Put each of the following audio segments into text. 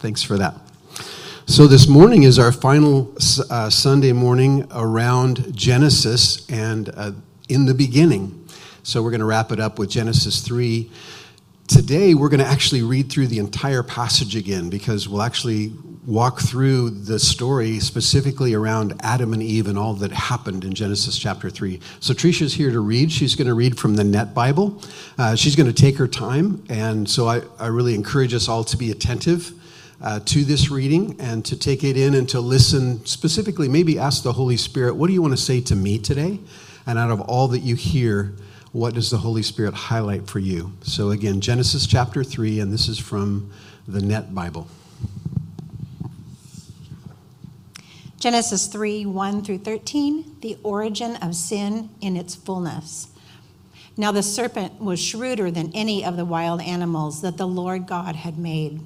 Thanks for that. So, this morning is our final uh, Sunday morning around Genesis and uh, in the beginning. So, we're going to wrap it up with Genesis 3. Today, we're going to actually read through the entire passage again because we'll actually walk through the story specifically around Adam and Eve and all that happened in Genesis chapter 3. So Trisha's here to read. She's going to read from the Net Bible. Uh, she's going to take her time. And so I, I really encourage us all to be attentive uh, to this reading and to take it in and to listen specifically, maybe ask the Holy Spirit, what do you want to say to me today? And out of all that you hear, what does the Holy Spirit highlight for you? So again, Genesis chapter 3, and this is from the Net Bible. Genesis 3 1 through 13, the origin of sin in its fullness. Now the serpent was shrewder than any of the wild animals that the Lord God had made.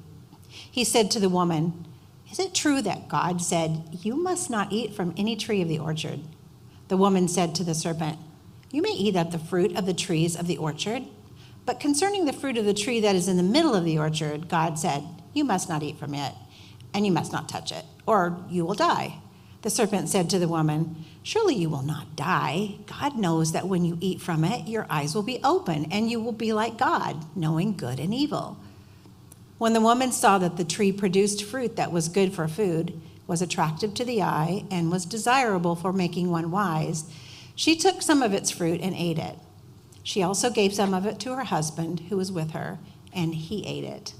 He said to the woman, Is it true that God said, You must not eat from any tree of the orchard? The woman said to the serpent, You may eat of the fruit of the trees of the orchard, but concerning the fruit of the tree that is in the middle of the orchard, God said, You must not eat from it, and you must not touch it, or you will die. The serpent said to the woman, Surely you will not die. God knows that when you eat from it, your eyes will be open, and you will be like God, knowing good and evil. When the woman saw that the tree produced fruit that was good for food, was attractive to the eye, and was desirable for making one wise, she took some of its fruit and ate it. She also gave some of it to her husband, who was with her, and he ate it.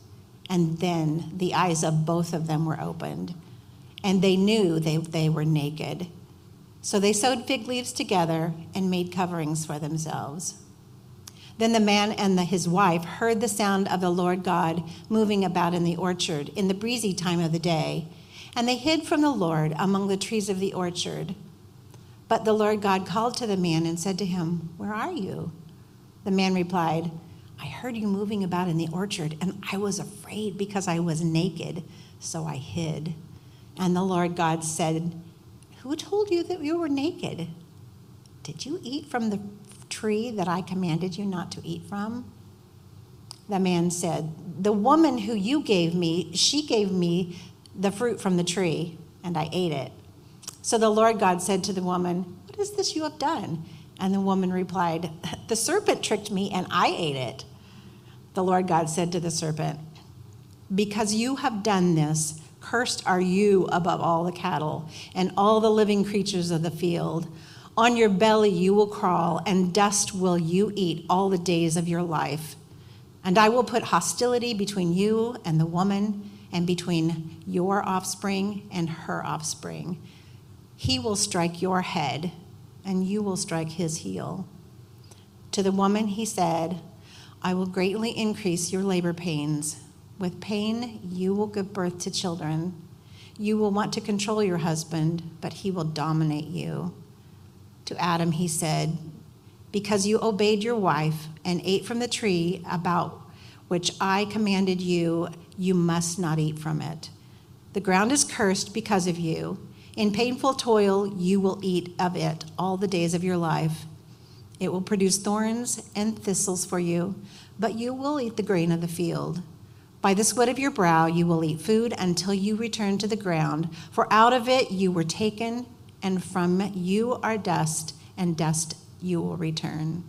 And then the eyes of both of them were opened and they knew they, they were naked. So they sewed fig leaves together and made coverings for themselves. Then the man and the, his wife heard the sound of the Lord God moving about in the orchard in the breezy time of the day, and they hid from the Lord among the trees of the orchard. But the Lord God called to the man and said to him, Where are you? The man replied, I heard you moving about in the orchard, and I was afraid because I was naked, so I hid. And the Lord God said, Who told you that you were naked? Did you eat from the tree that I commanded you not to eat from? The man said, The woman who you gave me, she gave me the fruit from the tree, and I ate it. So the Lord God said to the woman, What is this you have done? And the woman replied, The serpent tricked me, and I ate it. The Lord God said to the serpent, Because you have done this, Cursed are you above all the cattle and all the living creatures of the field. On your belly you will crawl, and dust will you eat all the days of your life. And I will put hostility between you and the woman, and between your offspring and her offspring. He will strike your head, and you will strike his heel. To the woman he said, I will greatly increase your labor pains with pain, you will give birth to children. You will want to control your husband, but he will dominate you. To Adam, he said, Because you obeyed your wife and ate from the tree about which I commanded you, you must not eat from it. The ground is cursed because of you. In painful toil, you will eat of it all the days of your life. It will produce thorns and thistles for you, but you will eat the grain of the field. By the sweat of your brow you will eat food until you return to the ground, for out of it you were taken, and from you are dust, and dust you will return.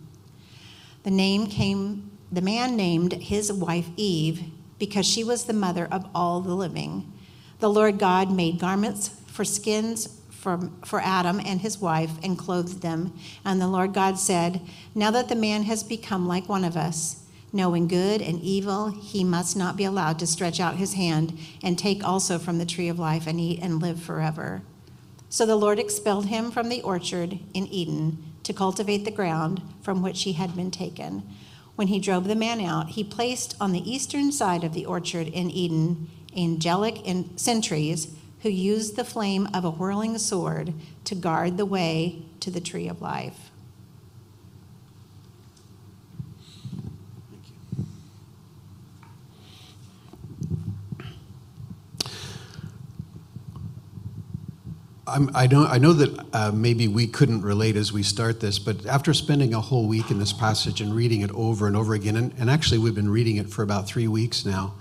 The name came the man named his wife Eve because she was the mother of all the living. The Lord God made garments for skins for, for Adam and his wife and clothed them. And the Lord God said, Now that the man has become like one of us, knowing good and evil, he must not be allowed to stretch out his hand and take also from the tree of life and eat and live forever. So the Lord expelled him from the orchard in Eden to cultivate the ground from which he had been taken. When he drove the man out, he placed on the eastern side of the orchard in Eden angelic sentries who used the flame of a whirling sword to guard the way to the tree of life. I'm, I, know, I know that uh, maybe we couldn't relate as we start this, but after spending a whole week in this passage and reading it over and over again, and, and actually we've been reading it for about three weeks now,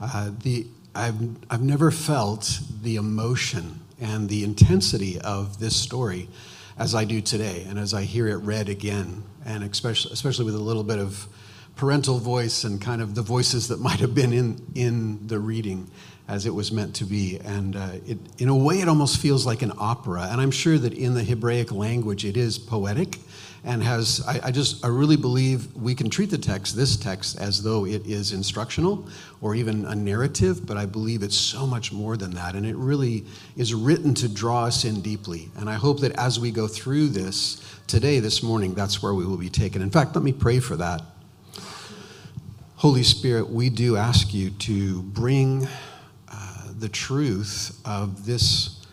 uh, the, I've, I've never felt the emotion and the intensity of this story as I do today, and as I hear it read again, and especially, especially with a little bit of parental voice and kind of the voices that might have been in, in the reading as it was meant to be. And uh, it, in a way, it almost feels like an opera. And I'm sure that in the Hebraic language, it is poetic and has, I, I, just, I really believe we can treat the text, this text, as though it is instructional or even a narrative, but I believe it's so much more than that. And it really is written to draw us in deeply. And I hope that as we go through this today, this morning, that's where we will be taken. In fact, let me pray for that. Holy Spirit, we do ask you to bring uh, the truth of this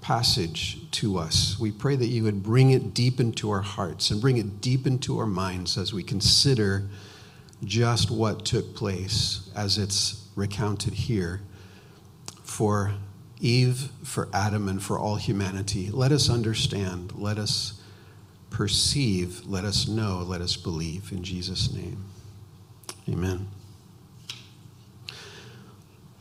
passage to us. We pray that you would bring it deep into our hearts and bring it deep into our minds as we consider just what took place as it's recounted here for Eve, for Adam, and for all humanity. Let us understand, let us perceive, let us know, let us believe. In Jesus' name, amen.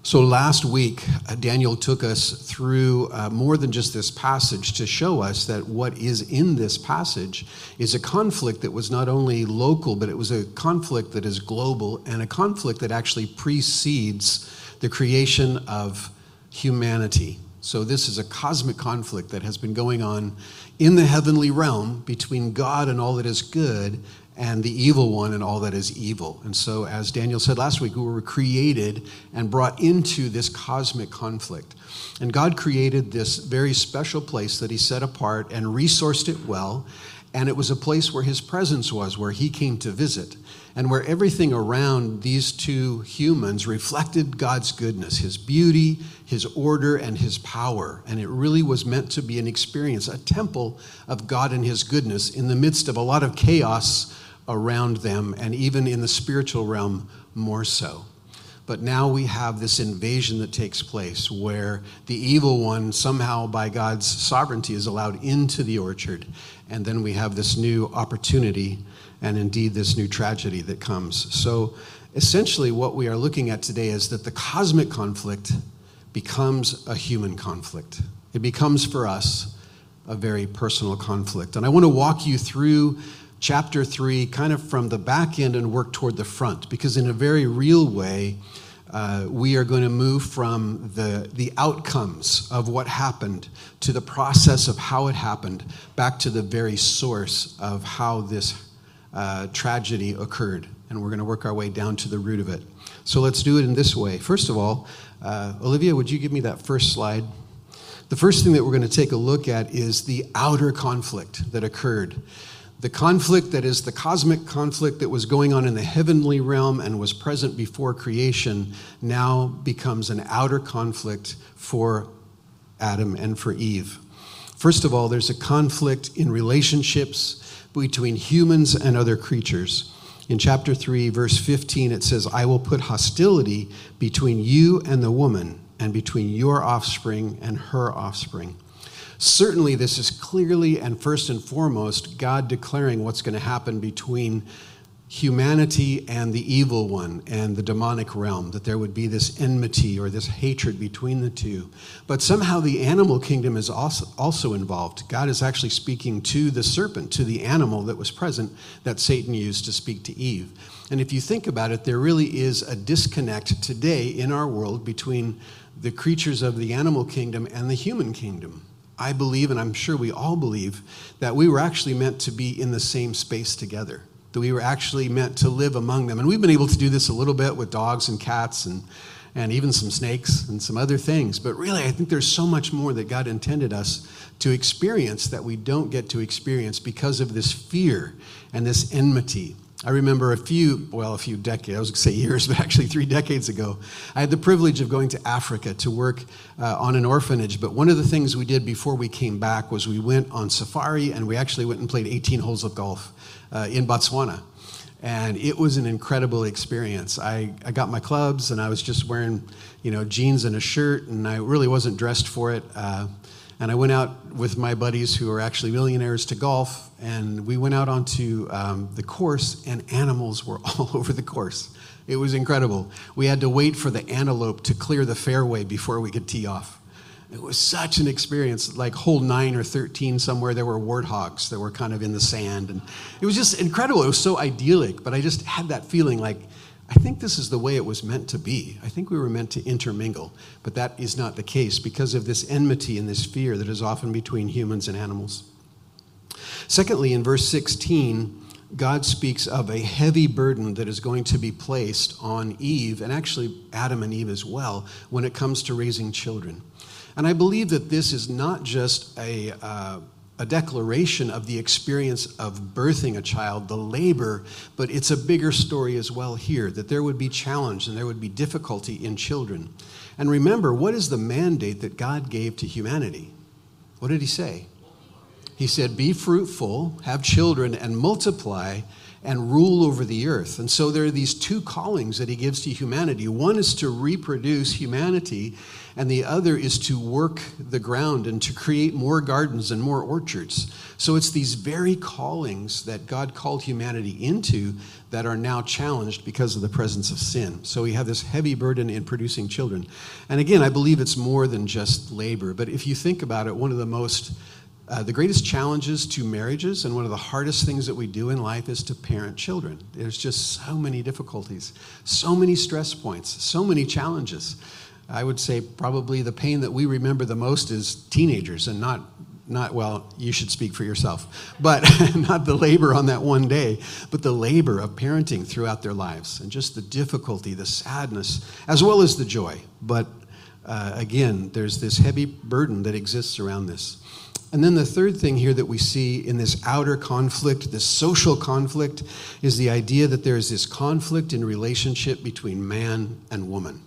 So last week, uh, Daniel took us through uh, more than just this passage to show us that what is in this passage is a conflict that was not only local, but it was a conflict that is global and a conflict that actually precedes the creation of humanity. So, this is a cosmic conflict that has been going on in the heavenly realm between God and all that is good and the evil one and all that is evil. And so, as Daniel said last week, we were created and brought into this cosmic conflict. And God created this very special place that He set apart and resourced it well. And it was a place where His presence was, where He came to visit, and where everything around these two humans reflected God's goodness, His beauty, His order, and His power. And it really was meant to be an experience, a temple of God and His goodness in the midst of a lot of chaos around them, and even in the spiritual realm, more so. But now we have this invasion that takes place where the evil one, somehow by God's sovereignty, is allowed into the orchard. And then we have this new opportunity and indeed this new tragedy that comes. So essentially, what we are looking at today is that the cosmic conflict becomes a human conflict. It becomes for us a very personal conflict. And I want to walk you through chapter 3 kind of from the back end and work toward the front because in a very real way uh, we are going to move from the, the outcomes of what happened to the process of how it happened back to the very source of how this uh, tragedy occurred and we're going to work our way down to the root of it. So let's do it in this way. First of all uh, olivia would you give me that first slide? The first thing that we're going to take a look at is the outer conflict that occurred the conflict that is the cosmic conflict that was going on in the heavenly realm and was present before creation now becomes an outer conflict for Adam and for Eve. First of all, there's a conflict in relationships between humans and other creatures. In chapter 3, verse 15, it says, I will put hostility between you and the woman, and between your offspring and her offspring. Certainly, this is clearly and first and foremost God declaring what's going to happen between humanity and the evil one and the demonic realm, that there would be this enmity or this hatred between the two. But somehow the animal kingdom is also, also involved. God is actually speaking to the serpent, to the animal that was present that Satan used to speak to Eve. And if you think about it, there really is a disconnect today in our world between the creatures of the animal kingdom and the human kingdom. I believe, and I'm sure we all believe, that we were actually meant to be in the same space together, that we were actually meant to live among them. And we've been able to do this a little bit with dogs and cats and, and even some snakes and some other things. But really, I think there's so much more that God intended us to experience that we don't get to experience because of this fear and this enmity I remember a few, well, a few decades, I was going to say years, but actually three decades ago, I had the privilege of going to Africa to work uh, on an orphanage. But one of the things we did before we came back was we went on safari and we actually went and played 18 holes of golf uh, in Botswana. And it was an incredible experience. I, I got my clubs and I was just wearing, you know, jeans and a shirt, and I really wasn't dressed for it. Uh, and I went out with my buddies who are actually millionaires to golf, and we went out onto um, the course, and animals were all over the course. It was incredible. We had to wait for the antelope to clear the fairway before we could tee off. It was such an experience. Like hole nine or 13, somewhere there were warthogs that were kind of in the sand. And it was just incredible. It was so idyllic, but I just had that feeling like, I think this is the way it was meant to be. I think we were meant to intermingle, but that is not the case because of this enmity and this fear that is often between humans and animals. Secondly, in verse 16, God speaks of a heavy burden that is going to be placed on Eve, and actually Adam and Eve as well, when it comes to raising children. And I believe that this is not just a, uh, a declaration of the experience of birthing a child, the labor, but it's a bigger story as well here that there would be challenge and there would be difficulty in children. And remember, what is the mandate that God gave to humanity? What did he say? He said, Be fruitful, have children, and multiply and rule over the earth. And so there are these two callings that he gives to humanity. One is to reproduce humanity, and the other is to work the ground and to create more gardens and more orchards. So it's these very callings that God called humanity into that are now challenged because of the presence of sin. So we have this heavy burden in producing children. And again, I believe it's more than just labor, but if you think about it, one of the most uh, the greatest challenges to marriages and one of the hardest things that we do in life is to parent children. There's just so many difficulties, so many stress points, so many challenges. I would say probably the pain that we remember the most is teenagers and not not well you should speak for yourself but not the labor on that one day but the labor of parenting throughout their lives and just the difficulty the sadness as well as the joy but uh, again there's this heavy burden that exists around this and then the third thing here that we see in this outer conflict, this social conflict, is the idea that there is this conflict in relationship between man and woman.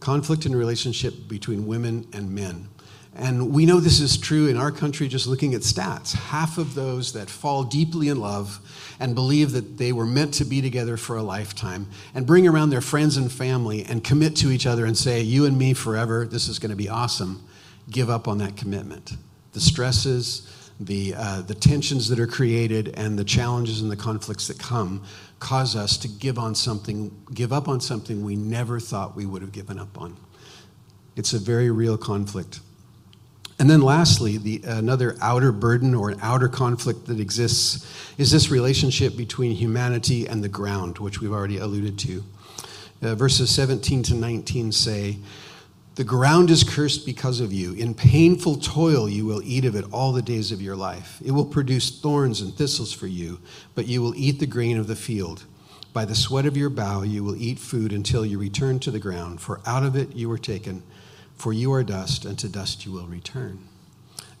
Conflict in relationship between women and men. And we know this is true in our country just looking at stats. Half of those that fall deeply in love and believe that they were meant to be together for a lifetime and bring around their friends and family and commit to each other and say, You and me forever, this is going to be awesome, give up on that commitment the stresses, the, uh, the tensions that are created, and the challenges and the conflicts that come cause us to give on something, give up on something we never thought we would have given up on. It's a very real conflict. And then lastly, the, another outer burden or an outer conflict that exists is this relationship between humanity and the ground, which we've already alluded to. Uh, verses 17 to 19 say, the ground is cursed because of you. In painful toil, you will eat of it all the days of your life. It will produce thorns and thistles for you, but you will eat the grain of the field. By the sweat of your bow, you will eat food until you return to the ground, for out of it you were taken. For you are dust, and to dust you will return.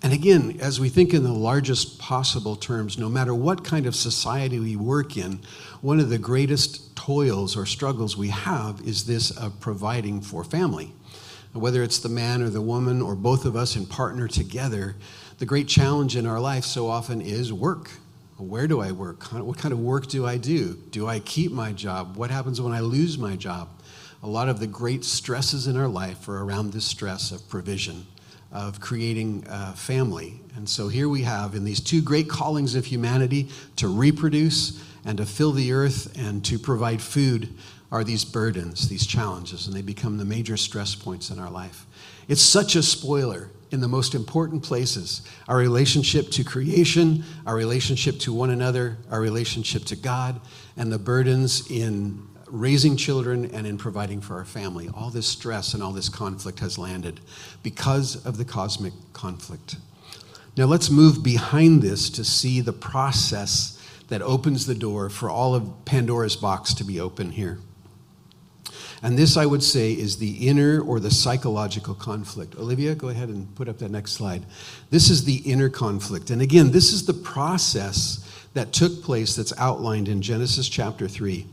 And again, as we think in the largest possible terms, no matter what kind of society we work in, one of the greatest toils or struggles we have is this of providing for family whether it's the man or the woman or both of us in partner together, the great challenge in our life so often is work. Where do I work? What kind of work do I do? Do I keep my job? What happens when I lose my job? A lot of the great stresses in our life are around this stress of provision, of creating a family. And so here we have in these two great callings of humanity to reproduce and to fill the earth and to provide food are these burdens, these challenges, and they become the major stress points in our life. It's such a spoiler in the most important places our relationship to creation, our relationship to one another, our relationship to God, and the burdens in raising children and in providing for our family. All this stress and all this conflict has landed because of the cosmic conflict. Now let's move behind this to see the process that opens the door for all of Pandora's box to be open here. And this, I would say, is the inner or the psychological conflict. Olivia, go ahead and put up that next slide. This is the inner conflict. And again, this is the process that took place that's outlined in Genesis chapter 3.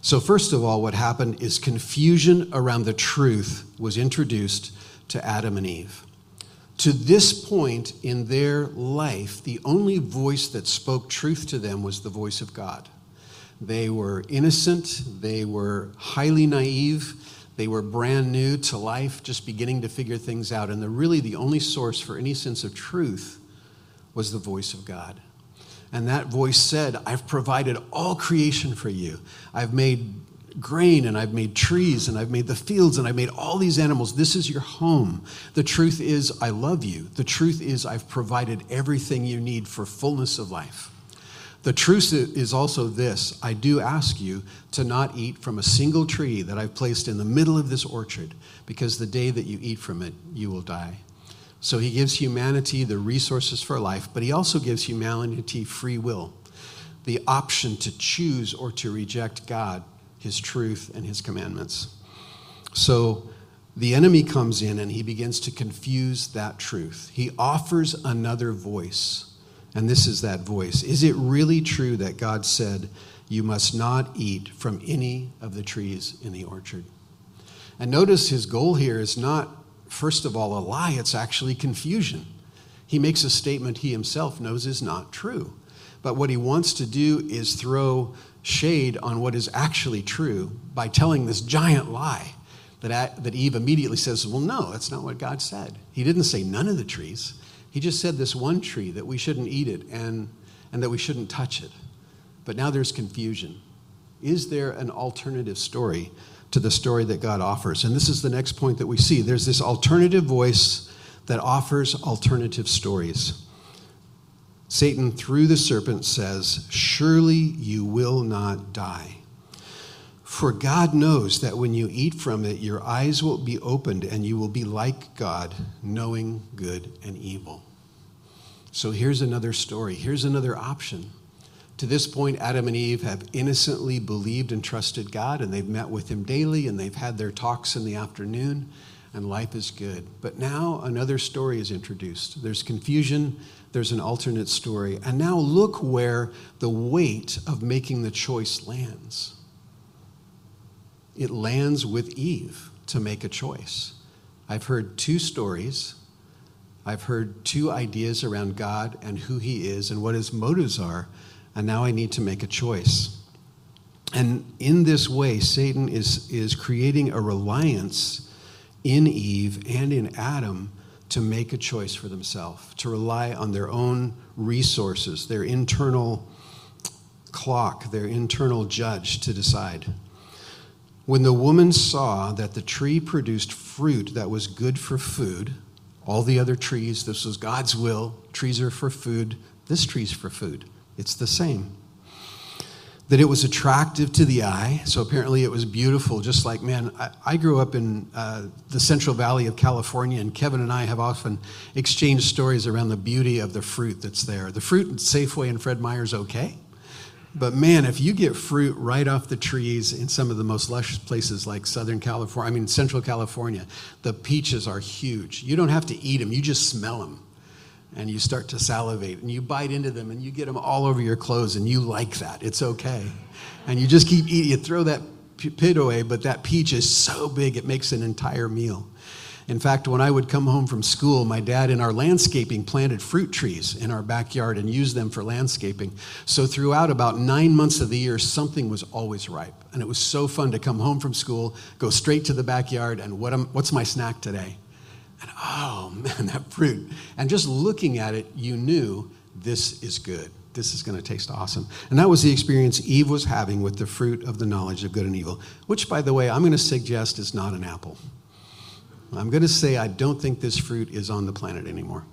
So, first of all, what happened is confusion around the truth was introduced to Adam and Eve. To this point in their life, the only voice that spoke truth to them was the voice of God. They were innocent, they were highly naive, they were brand new to life, just beginning to figure things out. And the, really, the only source for any sense of truth was the voice of God. And that voice said, I've provided all creation for you. I've made grain and I've made trees and I've made the fields and I've made all these animals. This is your home. The truth is, I love you. The truth is, I've provided everything you need for fullness of life. The truth is also this I do ask you to not eat from a single tree that I've placed in the middle of this orchard, because the day that you eat from it, you will die. So he gives humanity the resources for life, but he also gives humanity free will, the option to choose or to reject God, his truth, and his commandments. So the enemy comes in and he begins to confuse that truth. He offers another voice, and this is that voice. Is it really true that God said, You must not eat from any of the trees in the orchard? And notice his goal here is not first of all, a lie, it's actually confusion. He makes a statement he himself knows is not true. But what he wants to do is throw shade on what is actually true by telling this giant lie that, that Eve immediately says, Well, no, that's not what God said. He didn't say none of the trees. He just said this one tree that we shouldn't eat it and, and that we shouldn't touch it. But now there's confusion. Is there an alternative story to the story that God offers. And this is the next point that we see. There's this alternative voice that offers alternative stories. Satan, through the serpent, says, Surely you will not die. For God knows that when you eat from it, your eyes will be opened and you will be like God, knowing good and evil. So here's another story. Here's another option. To this point, Adam and Eve have innocently believed and trusted God, and they've met with Him daily, and they've had their talks in the afternoon, and life is good. But now another story is introduced. There's confusion, there's an alternate story, and now look where the weight of making the choice lands. It lands with Eve to make a choice. I've heard two stories. I've heard two ideas around God and who He is and what His motives are and now I need to make a choice. And in this way, Satan is, is creating a reliance in Eve and in Adam to make a choice for themselves, to rely on their own resources, their internal clock, their internal judge to decide. When the woman saw that the tree produced fruit that was good for food, all the other trees, this was God's will, trees are for food, this tree's for food. It's the same. That it was attractive to the eye, so apparently it was beautiful. Just like, man, I, I grew up in uh, the Central Valley of California, and Kevin and I have often exchanged stories around the beauty of the fruit that's there. The fruit at Safeway and Fred Meyer's okay, but man, if you get fruit right off the trees in some of the most luscious places like Southern California, I mean Central California, the peaches are huge. You don't have to eat them, you just smell them and you start to salivate and you bite into them and you get them all over your clothes and you like that. It's okay. And you just keep eating. You throw that pit away, but that peach is so big it makes an entire meal. In fact, when I would come home from school, my dad in our landscaping planted fruit trees in our backyard and used them for landscaping. So throughout about nine months of the year, something was always ripe. And it was so fun to come home from school, go straight to the backyard, and what am, what's my snack today? And oh man, that fruit. And just looking at it, you knew this is good. This is going to taste awesome. And that was the experience Eve was having with the fruit of the knowledge of good and evil, which, by the way, I'm going to suggest is not an apple. I'm going to say I don't think this fruit is on the planet anymore.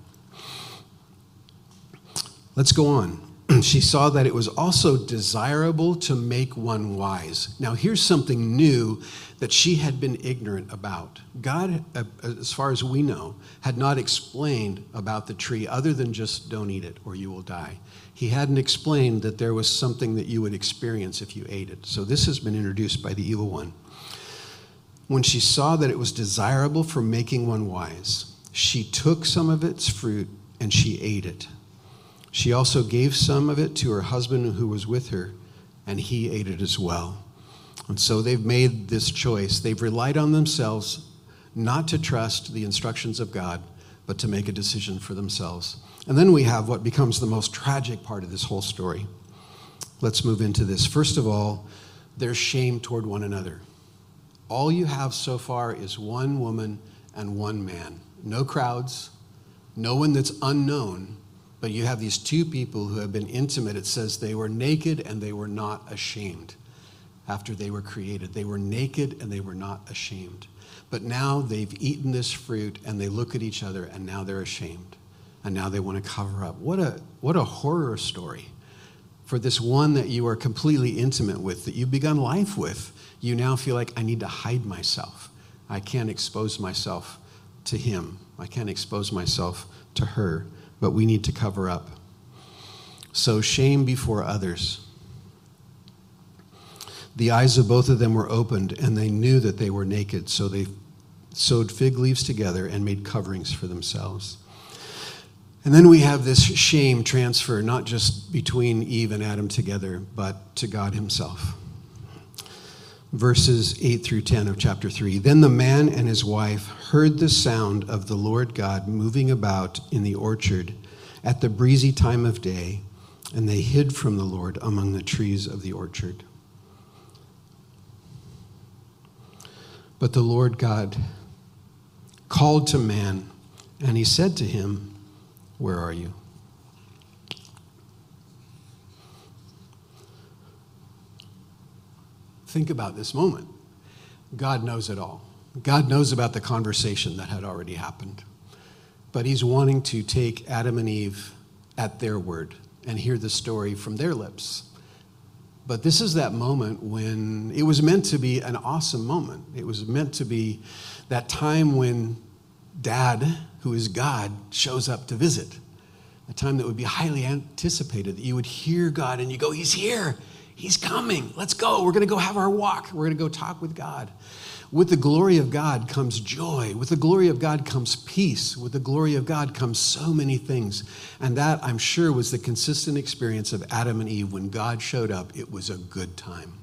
Let's go on. she saw that it was also desirable to make one wise. Now, here's something new that she had been ignorant about. God, uh, as far as we know, had not explained about the tree other than just don't eat it or you will die. He hadn't explained that there was something that you would experience if you ate it. So, this has been introduced by the evil one. When she saw that it was desirable for making one wise, she took some of its fruit and she ate it. She also gave some of it to her husband who was with her, and he ate it as well. And so they've made this choice. They've relied on themselves not to trust the instructions of God, but to make a decision for themselves. And then we have what becomes the most tragic part of this whole story. Let's move into this. First of all, there's shame toward one another. All you have so far is one woman and one man. No crowds, no one that's unknown, but you have these two people who have been intimate. It says they were naked and they were not ashamed. after they were created. They were naked and they were not ashamed. But now they've eaten this fruit and they look at each other and now they're ashamed. And now they want to cover up. What a, what a horror story for this one that you are completely intimate with, that you've begun life with. You now feel like, I need to hide myself. I can't expose myself to him. I can't expose myself to her, but we need to cover up. So, shame before others. The eyes of both of them were opened, and they knew that they were naked, so they sewed fig leaves together and made coverings for themselves. And then we have this shame transfer, not just between Eve and Adam together, but to God Himself. Verses 8 through 10 of chapter 3. Then the man and his wife heard the sound of the Lord God moving about in the orchard at the breezy time of day, and they hid from the Lord among the trees of the orchard. But the Lord God called to man, and he said to him, Where are you? Think about this moment. God knows it all. God knows about the conversation that had already happened. But he's wanting to take Adam and Eve at their word and hear the story from their lips. But this is that moment when it was meant to be an awesome moment. It was meant to be that time when dad, who is God, shows up to visit. A time that would be highly anticipated, that you would hear God and you go, He's here, He's coming, let's go, we're gonna go have our walk, we're gonna go talk with God. With the glory of God comes joy. With the glory of God comes peace. With the glory of God comes so many things. And that, I'm sure, was the consistent experience of Adam and Eve. When God showed up, it was a good time.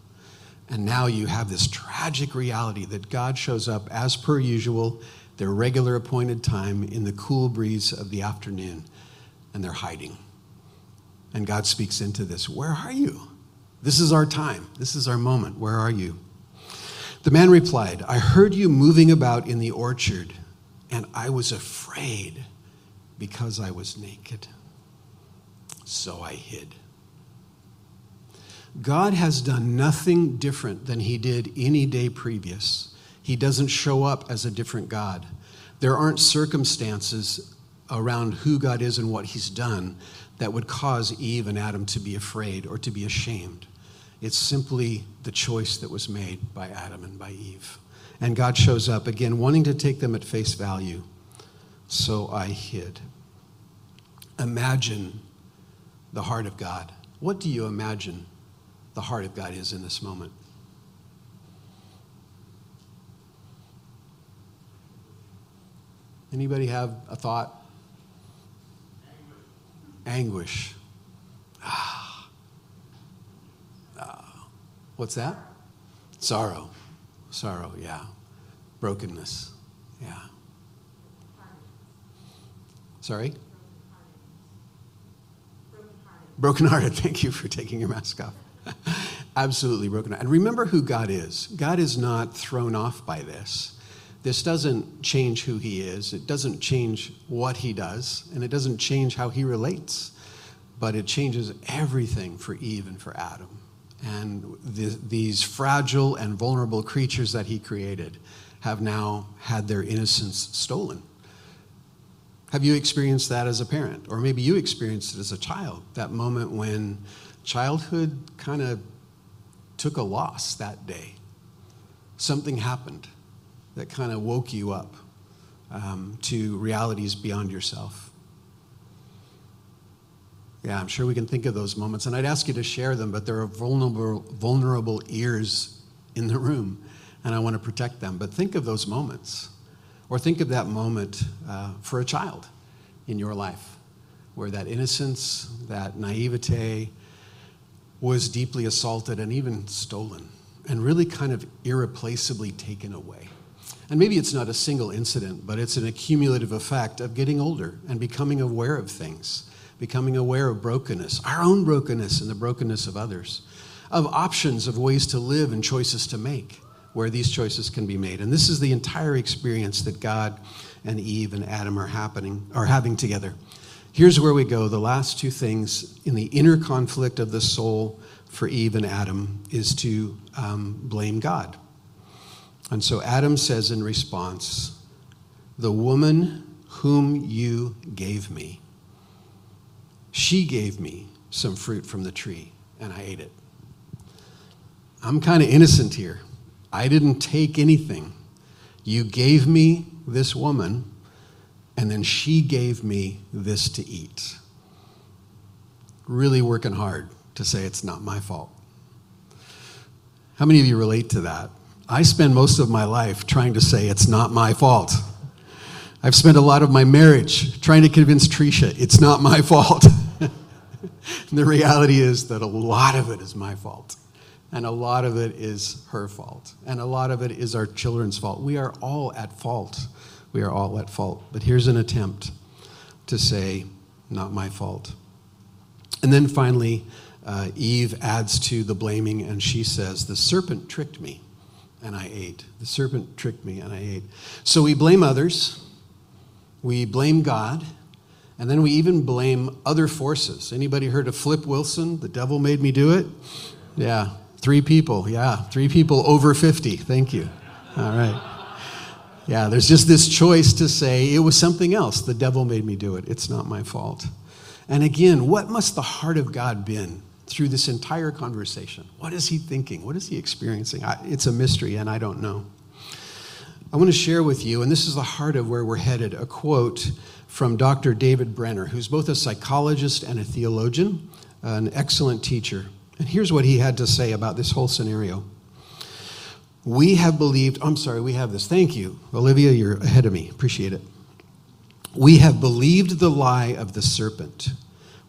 And now you have this tragic reality that God shows up as per usual their regular appointed time in the cool breeze of the afternoon, and they're hiding. And God speaks into this Where are you? This is our time. This is our moment. Where are you? The man replied, I heard you moving about in the orchard, and I was afraid because I was naked. So I hid. God has done nothing different than he did any day previous. He doesn't show up as a different God. There aren't circumstances around who God is and what He's done that would cause Eve and Adam to be afraid or to be ashamed. It's simply the choice that was made by Adam and by Eve. And God shows up again, wanting to take them at face value. So I hid. Imagine the heart of God. What do you imagine the heart of God is in this moment? Anybody have a thought? Anguish. Ah. ah. What's that? Sorrow. Sorrow, yeah. Brokenness, yeah. Sorry? Brokenhearted. Thank you for taking your mask off. Absolutely broken. And remember who God is. God is not thrown off by this. This doesn't change who he is, it doesn't change what he does, and it doesn't change how he relates, but it changes everything for Eve and for Adam. And the, these fragile and vulnerable creatures that he created have now had their innocence stolen. Have you experienced that as a parent? Or maybe you experienced it as a child, that moment when childhood kind of took a loss that day. Something happened that kind of woke you up um, to realities beyond yourself. Yeah, I'm sure we can think of those moments, and I'd ask you to share them, but there are vulnerable, vulnerable ears in the room, and I want to protect them. But think of those moments, or think of that moment uh, for a child in your life where that innocence, that naivete was deeply assaulted and even stolen, and really kind of irreplaceably taken away. And maybe it's not a single incident, but it's an accumulative effect of getting older and becoming aware of things, becoming aware of brokenness, our own brokenness and the brokenness of others, of options, of ways to live and choices to make where these choices can be made. And this is the entire experience that God and Eve and Adam are happening are having together. Here's where we go, the last two things in the inner conflict of the soul for Eve and Adam is to um, blame God. And so Adam says in response, The woman whom you gave me, she gave me some fruit from the tree, and I ate it. I'm kind of innocent here. I didn't take anything. You gave me this woman, and then she gave me this to eat. Really working hard to say it's not my fault. How many of you relate to that? I spend most of my life trying to say it's not my fault. I've spent a lot of my marriage trying to convince Tricia it's not my fault. the reality is that a lot of it is my fault. And a lot of it is her fault. And a lot of it is our children's fault. We are all at fault. We are all at fault. But here's an attempt to say, not my fault. And then finally, uh, Eve adds to the blaming and she says, The serpent tricked me and I ate. The serpent tricked me and I ate. So we blame others, we blame God, and then we even blame other forces. Anybody heard of Flip Wilson? The devil made me do it? Yeah, three people. Yeah, three people over 50. Thank you. All right. Yeah, there's just this choice to say it was something else. The devil made me do it. It's not my fault. And again, what must the heart of God been through this entire conversation? What is he thinking? What is he experiencing? I, it's a mystery, and I don't know. I want to share with you, and this is the heart of where we're headed, a quote from Dr. David Benner, who's both a psychologist and a theologian, an excellent teacher. And here's what he had to say about this whole scenario. We have believed, I'm sorry, we have this. Thank you. Olivia, you're ahead of me. Appreciate it. We have believed the lie of the serpent.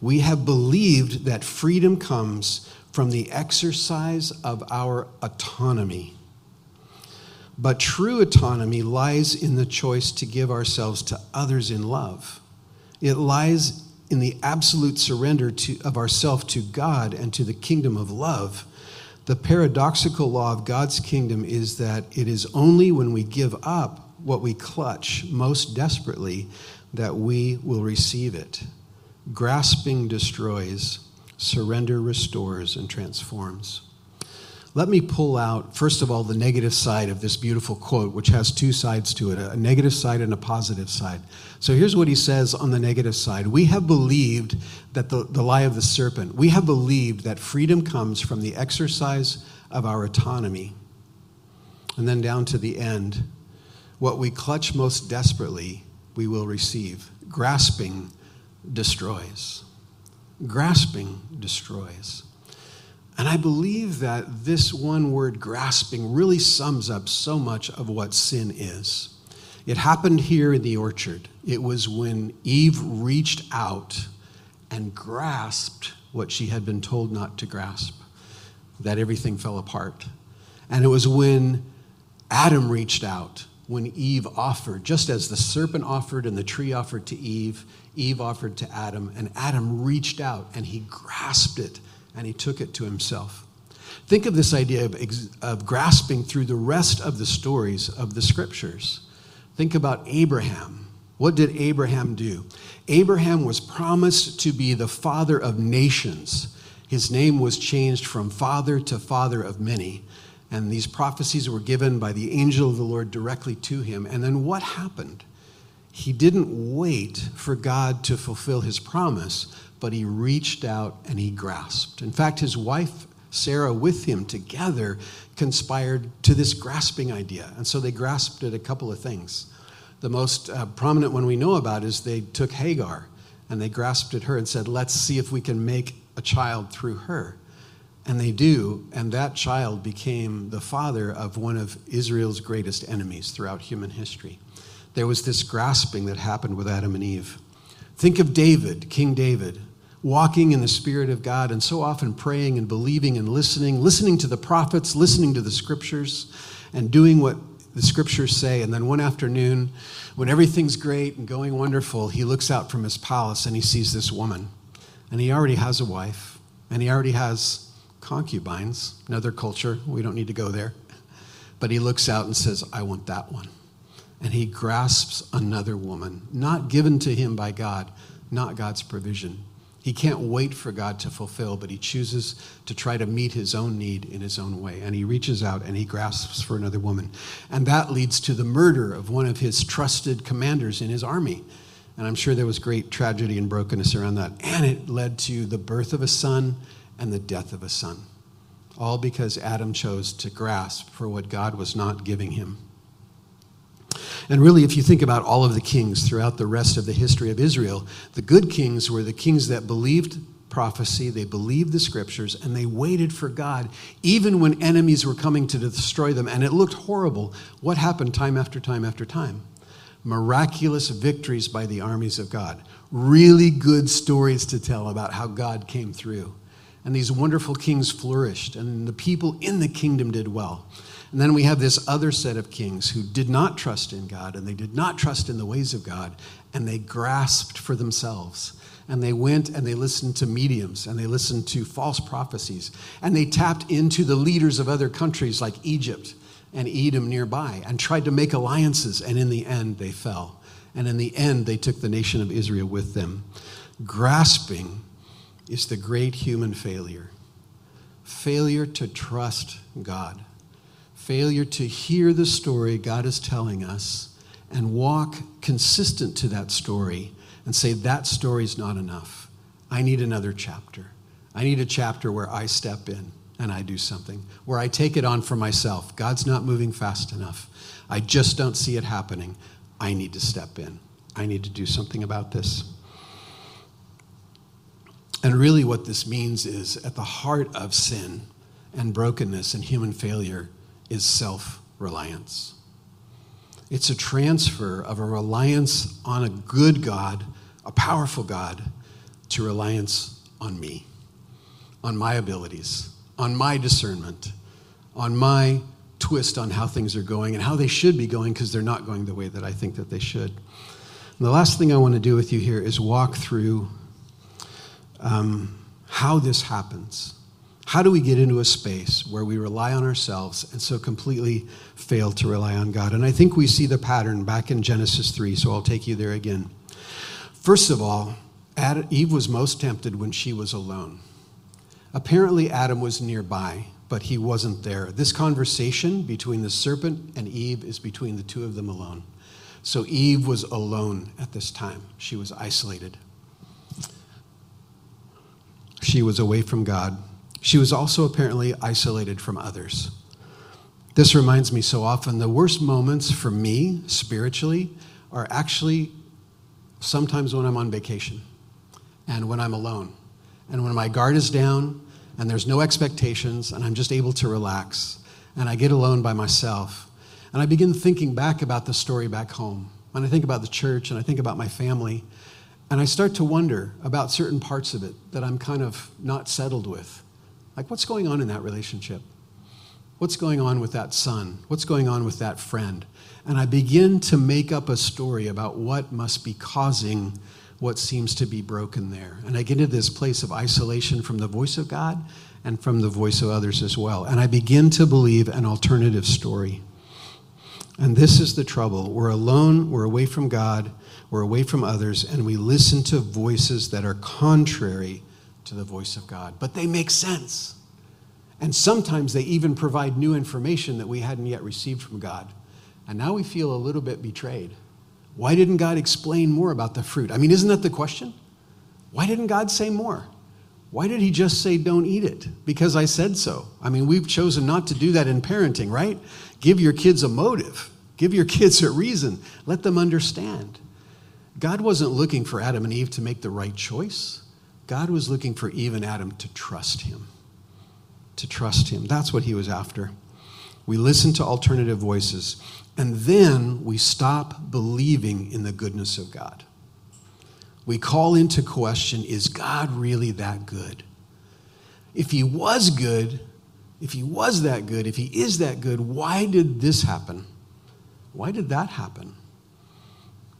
We have believed that freedom comes from the exercise of our autonomy. But true autonomy lies in the choice to give ourselves to others in love. It lies in the absolute surrender to, of ourself to God and to the kingdom of love. The paradoxical law of God's kingdom is that it is only when we give up what we clutch most desperately that we will receive it. Grasping destroys, surrender restores and transforms. Let me pull out, first of all, the negative side of this beautiful quote, which has two sides to it a negative side and a positive side. So here's what he says on the negative side We have believed that the, the lie of the serpent, we have believed that freedom comes from the exercise of our autonomy. And then down to the end, what we clutch most desperately, we will receive. Grasping destroys. Grasping destroys. And I believe that this one word, grasping, really sums up so much of what sin is. It happened here in the orchard. It was when Eve reached out and grasped what she had been told not to grasp, that everything fell apart. And it was when Adam reached out, when Eve offered, just as the serpent offered and the tree offered to Eve, Eve offered to Adam, and Adam reached out and he grasped it and he took it to himself. Think of this idea of, of grasping through the rest of the stories of the scriptures. Think about Abraham. What did Abraham do? Abraham was promised to be the father of nations. His name was changed from father to father of many. And these prophecies were given by the angel of the Lord directly to him. And then what happened? He didn't wait for God to fulfill his promise, but he reached out and he grasped. In fact, his wife, Sarah, with him together, conspired to this grasping idea. And so they grasped at a couple of things. The most uh, prominent one we know about is they took Hagar and they grasped at her and said, Let's see if we can make a child through her. And they do, and that child became the father of one of Israel's greatest enemies throughout human history. There was this grasping that happened with Adam and Eve. Think of David, King David, walking in the Spirit of God and so often praying and believing and listening, listening to the prophets, listening to the scriptures, and doing what the scriptures say. And then one afternoon, when everything's great and going wonderful, he looks out from his palace and he sees this woman. And he already has a wife, and he already has concubines, another culture. We don't need to go there. But he looks out and says, I want that one. And he grasps another woman, not given to him by God, not God's provision He can't wait for God to fulfill, but he chooses to try to meet his own need in his own way. And he reaches out and he grasps for another woman. And that leads to the murder of one of his trusted commanders in his army. And I'm sure there was great tragedy and brokenness around that. And it led to the birth of a son and the death of a son. All because Adam chose to grasp for what God was not giving him. And really, if you think about all of the kings throughout the rest of the history of Israel, the good kings were the kings that believed prophecy, they believed the scriptures, and they waited for God, even when enemies were coming to destroy them. And it looked horrible. What happened time after time after time? Miraculous victories by the armies of God. Really good stories to tell about how God came through. And these wonderful kings flourished, and the people in the kingdom did well. And then we have this other set of kings who did not trust in God and they did not trust in the ways of God and they grasped for themselves. And they went and they listened to mediums and they listened to false prophecies and they tapped into the leaders of other countries like Egypt and Edom nearby and tried to make alliances. And in the end, they fell. And in the end, they took the nation of Israel with them. Grasping is the great human failure failure to trust God failure to hear the story God is telling us and walk consistent to that story and say, that story's not enough. I need another chapter. I need a chapter where I step in and I do something, where I take it on for myself. God's not moving fast enough. I just don't see it happening. I need to step in. I need to do something about this. And really, what this means is at the heart of sin and brokenness and human failure is self reliance. It's a transfer of a reliance on a good God, a powerful God, to reliance on me, on my abilities, on my discernment, on my twist on how things are going and how they should be going because they're not going the way that I think that they should. And the last thing I want to do with you here is walk through um, how this happens. How do we get into a space where we rely on ourselves and so completely fail to rely on God? And I think we see the pattern back in Genesis 3, so I'll take you there again. First of all, Eve was most tempted when she was alone. Apparently, Adam was nearby, but he wasn't there. This conversation between the serpent and Eve is between the two of them alone. So Eve was alone at this time, she was isolated. She was away from God she was also apparently isolated from others. This reminds me so often the worst moments for me spiritually are actually sometimes when I'm on vacation and when I'm alone and when my guard is down and there's no expectations and I'm just able to relax and I get alone by myself and I begin thinking back about the story back home. And I think about the church and I think about my family and I start to wonder about certain parts of it that I'm kind of not settled with. Like, what's going on in that relationship? What's going on with that son? What's going on with that friend? And I begin to make up a story about what must be causing what seems to be broken there. And I get into this place of isolation from the voice of God and from the voice of others as well. And I begin to believe an alternative story. And this is the trouble. We're alone, we're away from God, we're away from others, and we listen to voices that are contrary to the voice of God, but they make sense. And sometimes they even provide new information that we hadn't yet received from God. And now we feel a little bit betrayed. Why didn't God explain more about the fruit? I mean, isn't that the question? Why didn't God say more? Why did he just say, don't eat it? Because I said so. I mean, we've chosen not to do that in parenting, right? Give your kids a motive, give your kids a reason, let them understand. God wasn't looking for Adam and Eve to make the right choice. God was looking for even Adam to trust him. To trust him. That's what he was after. We listen to alternative voices, and then we stop believing in the goodness of God. We call into question is God really that good? If he was good, if he was that good, if he is that good, why did this happen? Why did that happen?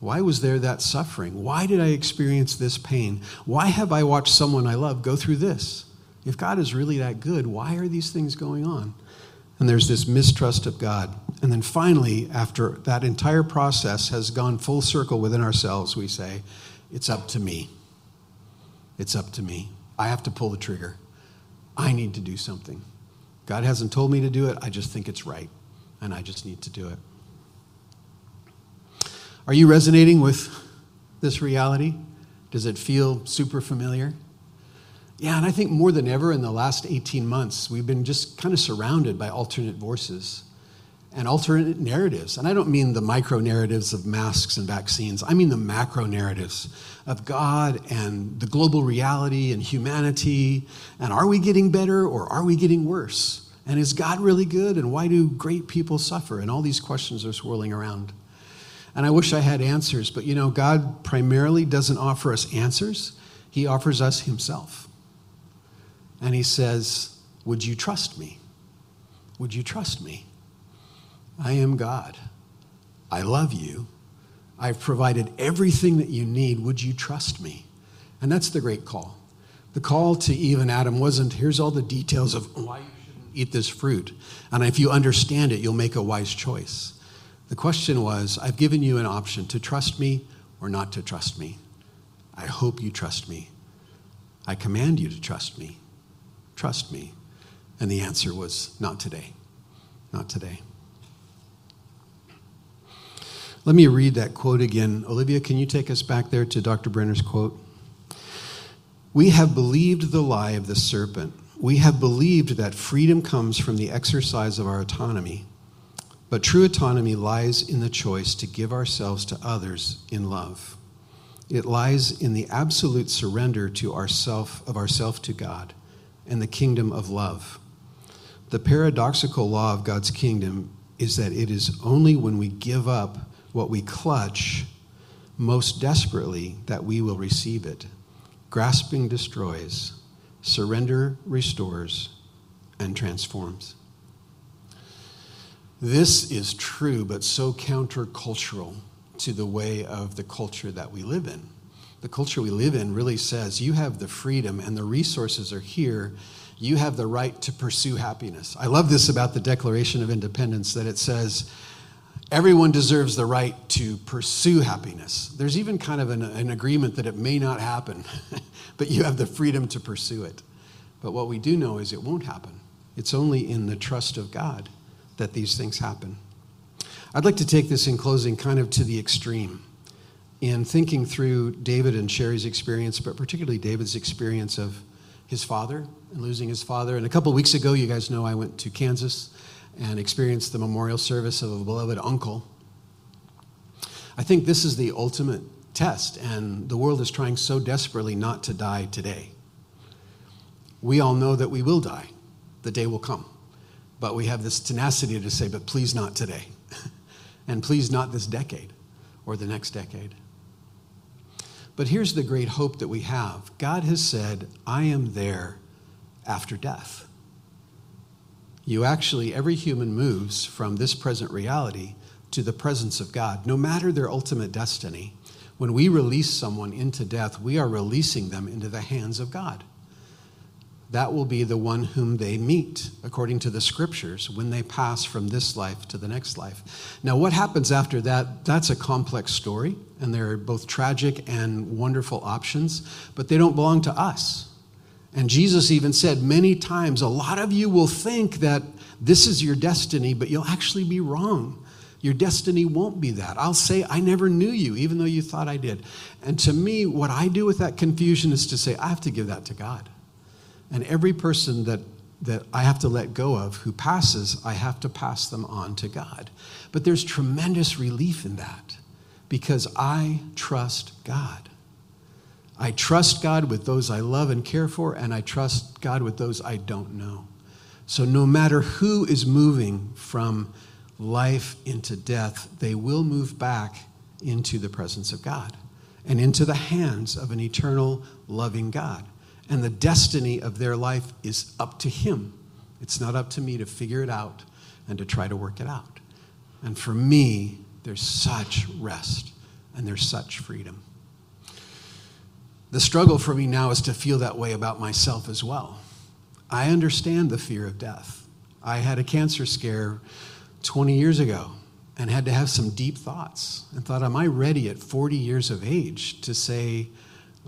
Why was there that suffering? Why did I experience this pain? Why have I watched someone I love go through this? If God is really that good, why are these things going on? And there's this mistrust of God. And then finally, after that entire process has gone full circle within ourselves, we say, It's up to me. It's up to me. I have to pull the trigger. I need to do something. God hasn't told me to do it. I just think it's right, and I just need to do it. Are you resonating with this reality? Does it feel super familiar? Yeah, and I think more than ever in the last 18 months, we've been just kind of surrounded by alternate voices and alternate narratives. And I don't mean the micro narratives of masks and vaccines, I mean the macro narratives of God and the global reality and humanity. And are we getting better or are we getting worse? And is God really good? And why do great people suffer? And all these questions are swirling around. And I wish I had answers, but you know, God primarily doesn't offer us answers, He offers us Himself. And He says, Would you trust me? Would you trust me? I am God. I love you. I've provided everything that you need. Would you trust me? And that's the great call. The call to Eve and Adam wasn't, here's all the details of why you shouldn't eat this fruit. And if you understand it, you'll make a wise choice. The question was, I've given you an option to trust me or not to trust me. I hope you trust me. I command you to trust me. Trust me. And the answer was, not today. Not today. Let me read that quote again. Olivia, can you take us back there to Dr. Benner's quote? We have believed the lie of the serpent. We have believed that freedom comes from the exercise of our autonomy. But true autonomy lies in the choice to give ourselves to others in love. It lies in the absolute surrender to ourself of ourself to God and the kingdom of love. The paradoxical law of God's kingdom is that it is only when we give up what we clutch most desperately that we will receive it. Grasping destroys, surrender restores, and transforms. This is true, but so countercultural to the way of the culture that we live in. The culture we live in really says you have the freedom and the resources are here. You have the right to pursue happiness. I love this about the Declaration of Independence that it says, everyone deserves the right to pursue happiness. There's even kind of an, an agreement that it may not happen, but you have the freedom to pursue it. But what we do know is it won't happen. It's only in the trust of God that these things happen. I'd like to take this in closing kind of to the extreme in thinking through David and Sherry's experience, but particularly David's experience of his father and losing his father. And a couple weeks ago, you guys know I went to Kansas and experienced the memorial service of a beloved uncle. I think this is the ultimate test, and the world is trying so desperately not to die today. We all know that we will die, the day will come. But we have this tenacity to say, but please not today. and please not this decade or the next decade. But here's the great hope that we have God has said, I am there after death you actually, every human moves from this present reality to the presence of God, no matter their ultimate destiny. When we release someone into death, we are releasing them into the hands of God. That will be the one whom they meet, according to the scriptures, when they pass from this life to the next life. Now, what happens after that, that's a complex story, and there are both tragic and wonderful options, but they don't belong to us. And Jesus even said many times, a lot of you will think that this is your destiny, but you'll actually be wrong. Your destiny won't be that. I'll say, I never knew you, even though you thought I did. And to me, what I do with that confusion is to say, I have to give that to God. And every person that, that I have to let go of who passes, I have to pass them on to God. But there's tremendous relief in that because I trust God. I trust God with those I love and care for, and I trust God with those I don't know. So, no matter who is moving from life into death, they will move back into the presence of God and into the hands of an eternal, loving God. And the destiny of their life is up to Him. It's not up to me to figure it out and to try to work it out. And for me, there's such rest and there's such freedom. The struggle for me now is to feel that way about myself as well. I understand the fear of death. I had a cancer scare 20 years ago and had to have some deep thoughts and thought, Am I ready at 40 years of age to say,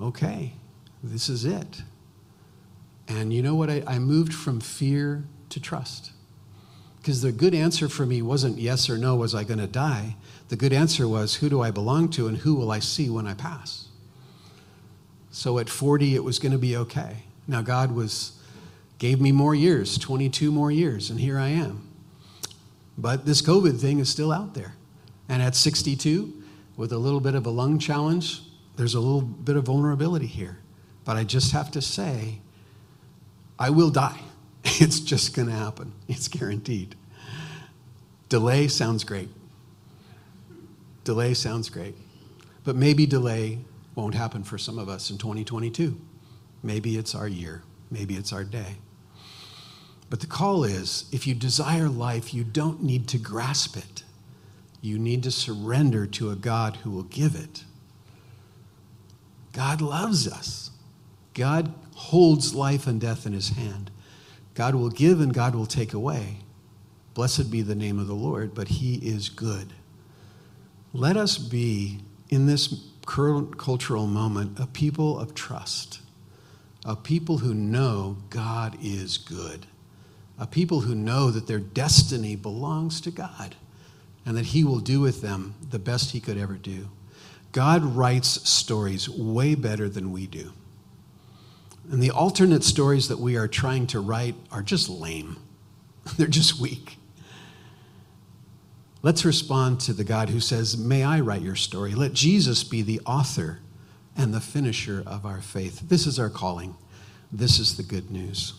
okay, this is it. And you know what? I, I moved from fear to trust. Because the good answer for me wasn't yes or no, was I going to die? The good answer was who do I belong to and who will I see when I pass? So at 40, it was going to be okay. Now, God was gave me more years, 22 more years, and here I am. But this COVID thing is still out there. And at 62, with a little bit of a lung challenge, there's a little bit of vulnerability here. But I just have to say, I will die. It's just going to happen. It's guaranteed. Delay sounds great. Delay sounds great. But maybe delay won't happen for some of us in 2022. Maybe it's our year. Maybe it's our day. But the call is if you desire life, you don't need to grasp it. You need to surrender to a God who will give it. God loves us. God holds life and death in his hand. God will give and God will take away. Blessed be the name of the Lord, but he is good. Let us be, in this current cultural moment, a people of trust, a people who know God is good, a people who know that their destiny belongs to God and that he will do with them the best he could ever do. God writes stories way better than we do. And the alternate stories that we are trying to write are just lame, they're just weak. Let's respond to the God who says, May I write your story? Let Jesus be the author and the finisher of our faith. This is our calling. This is the good news.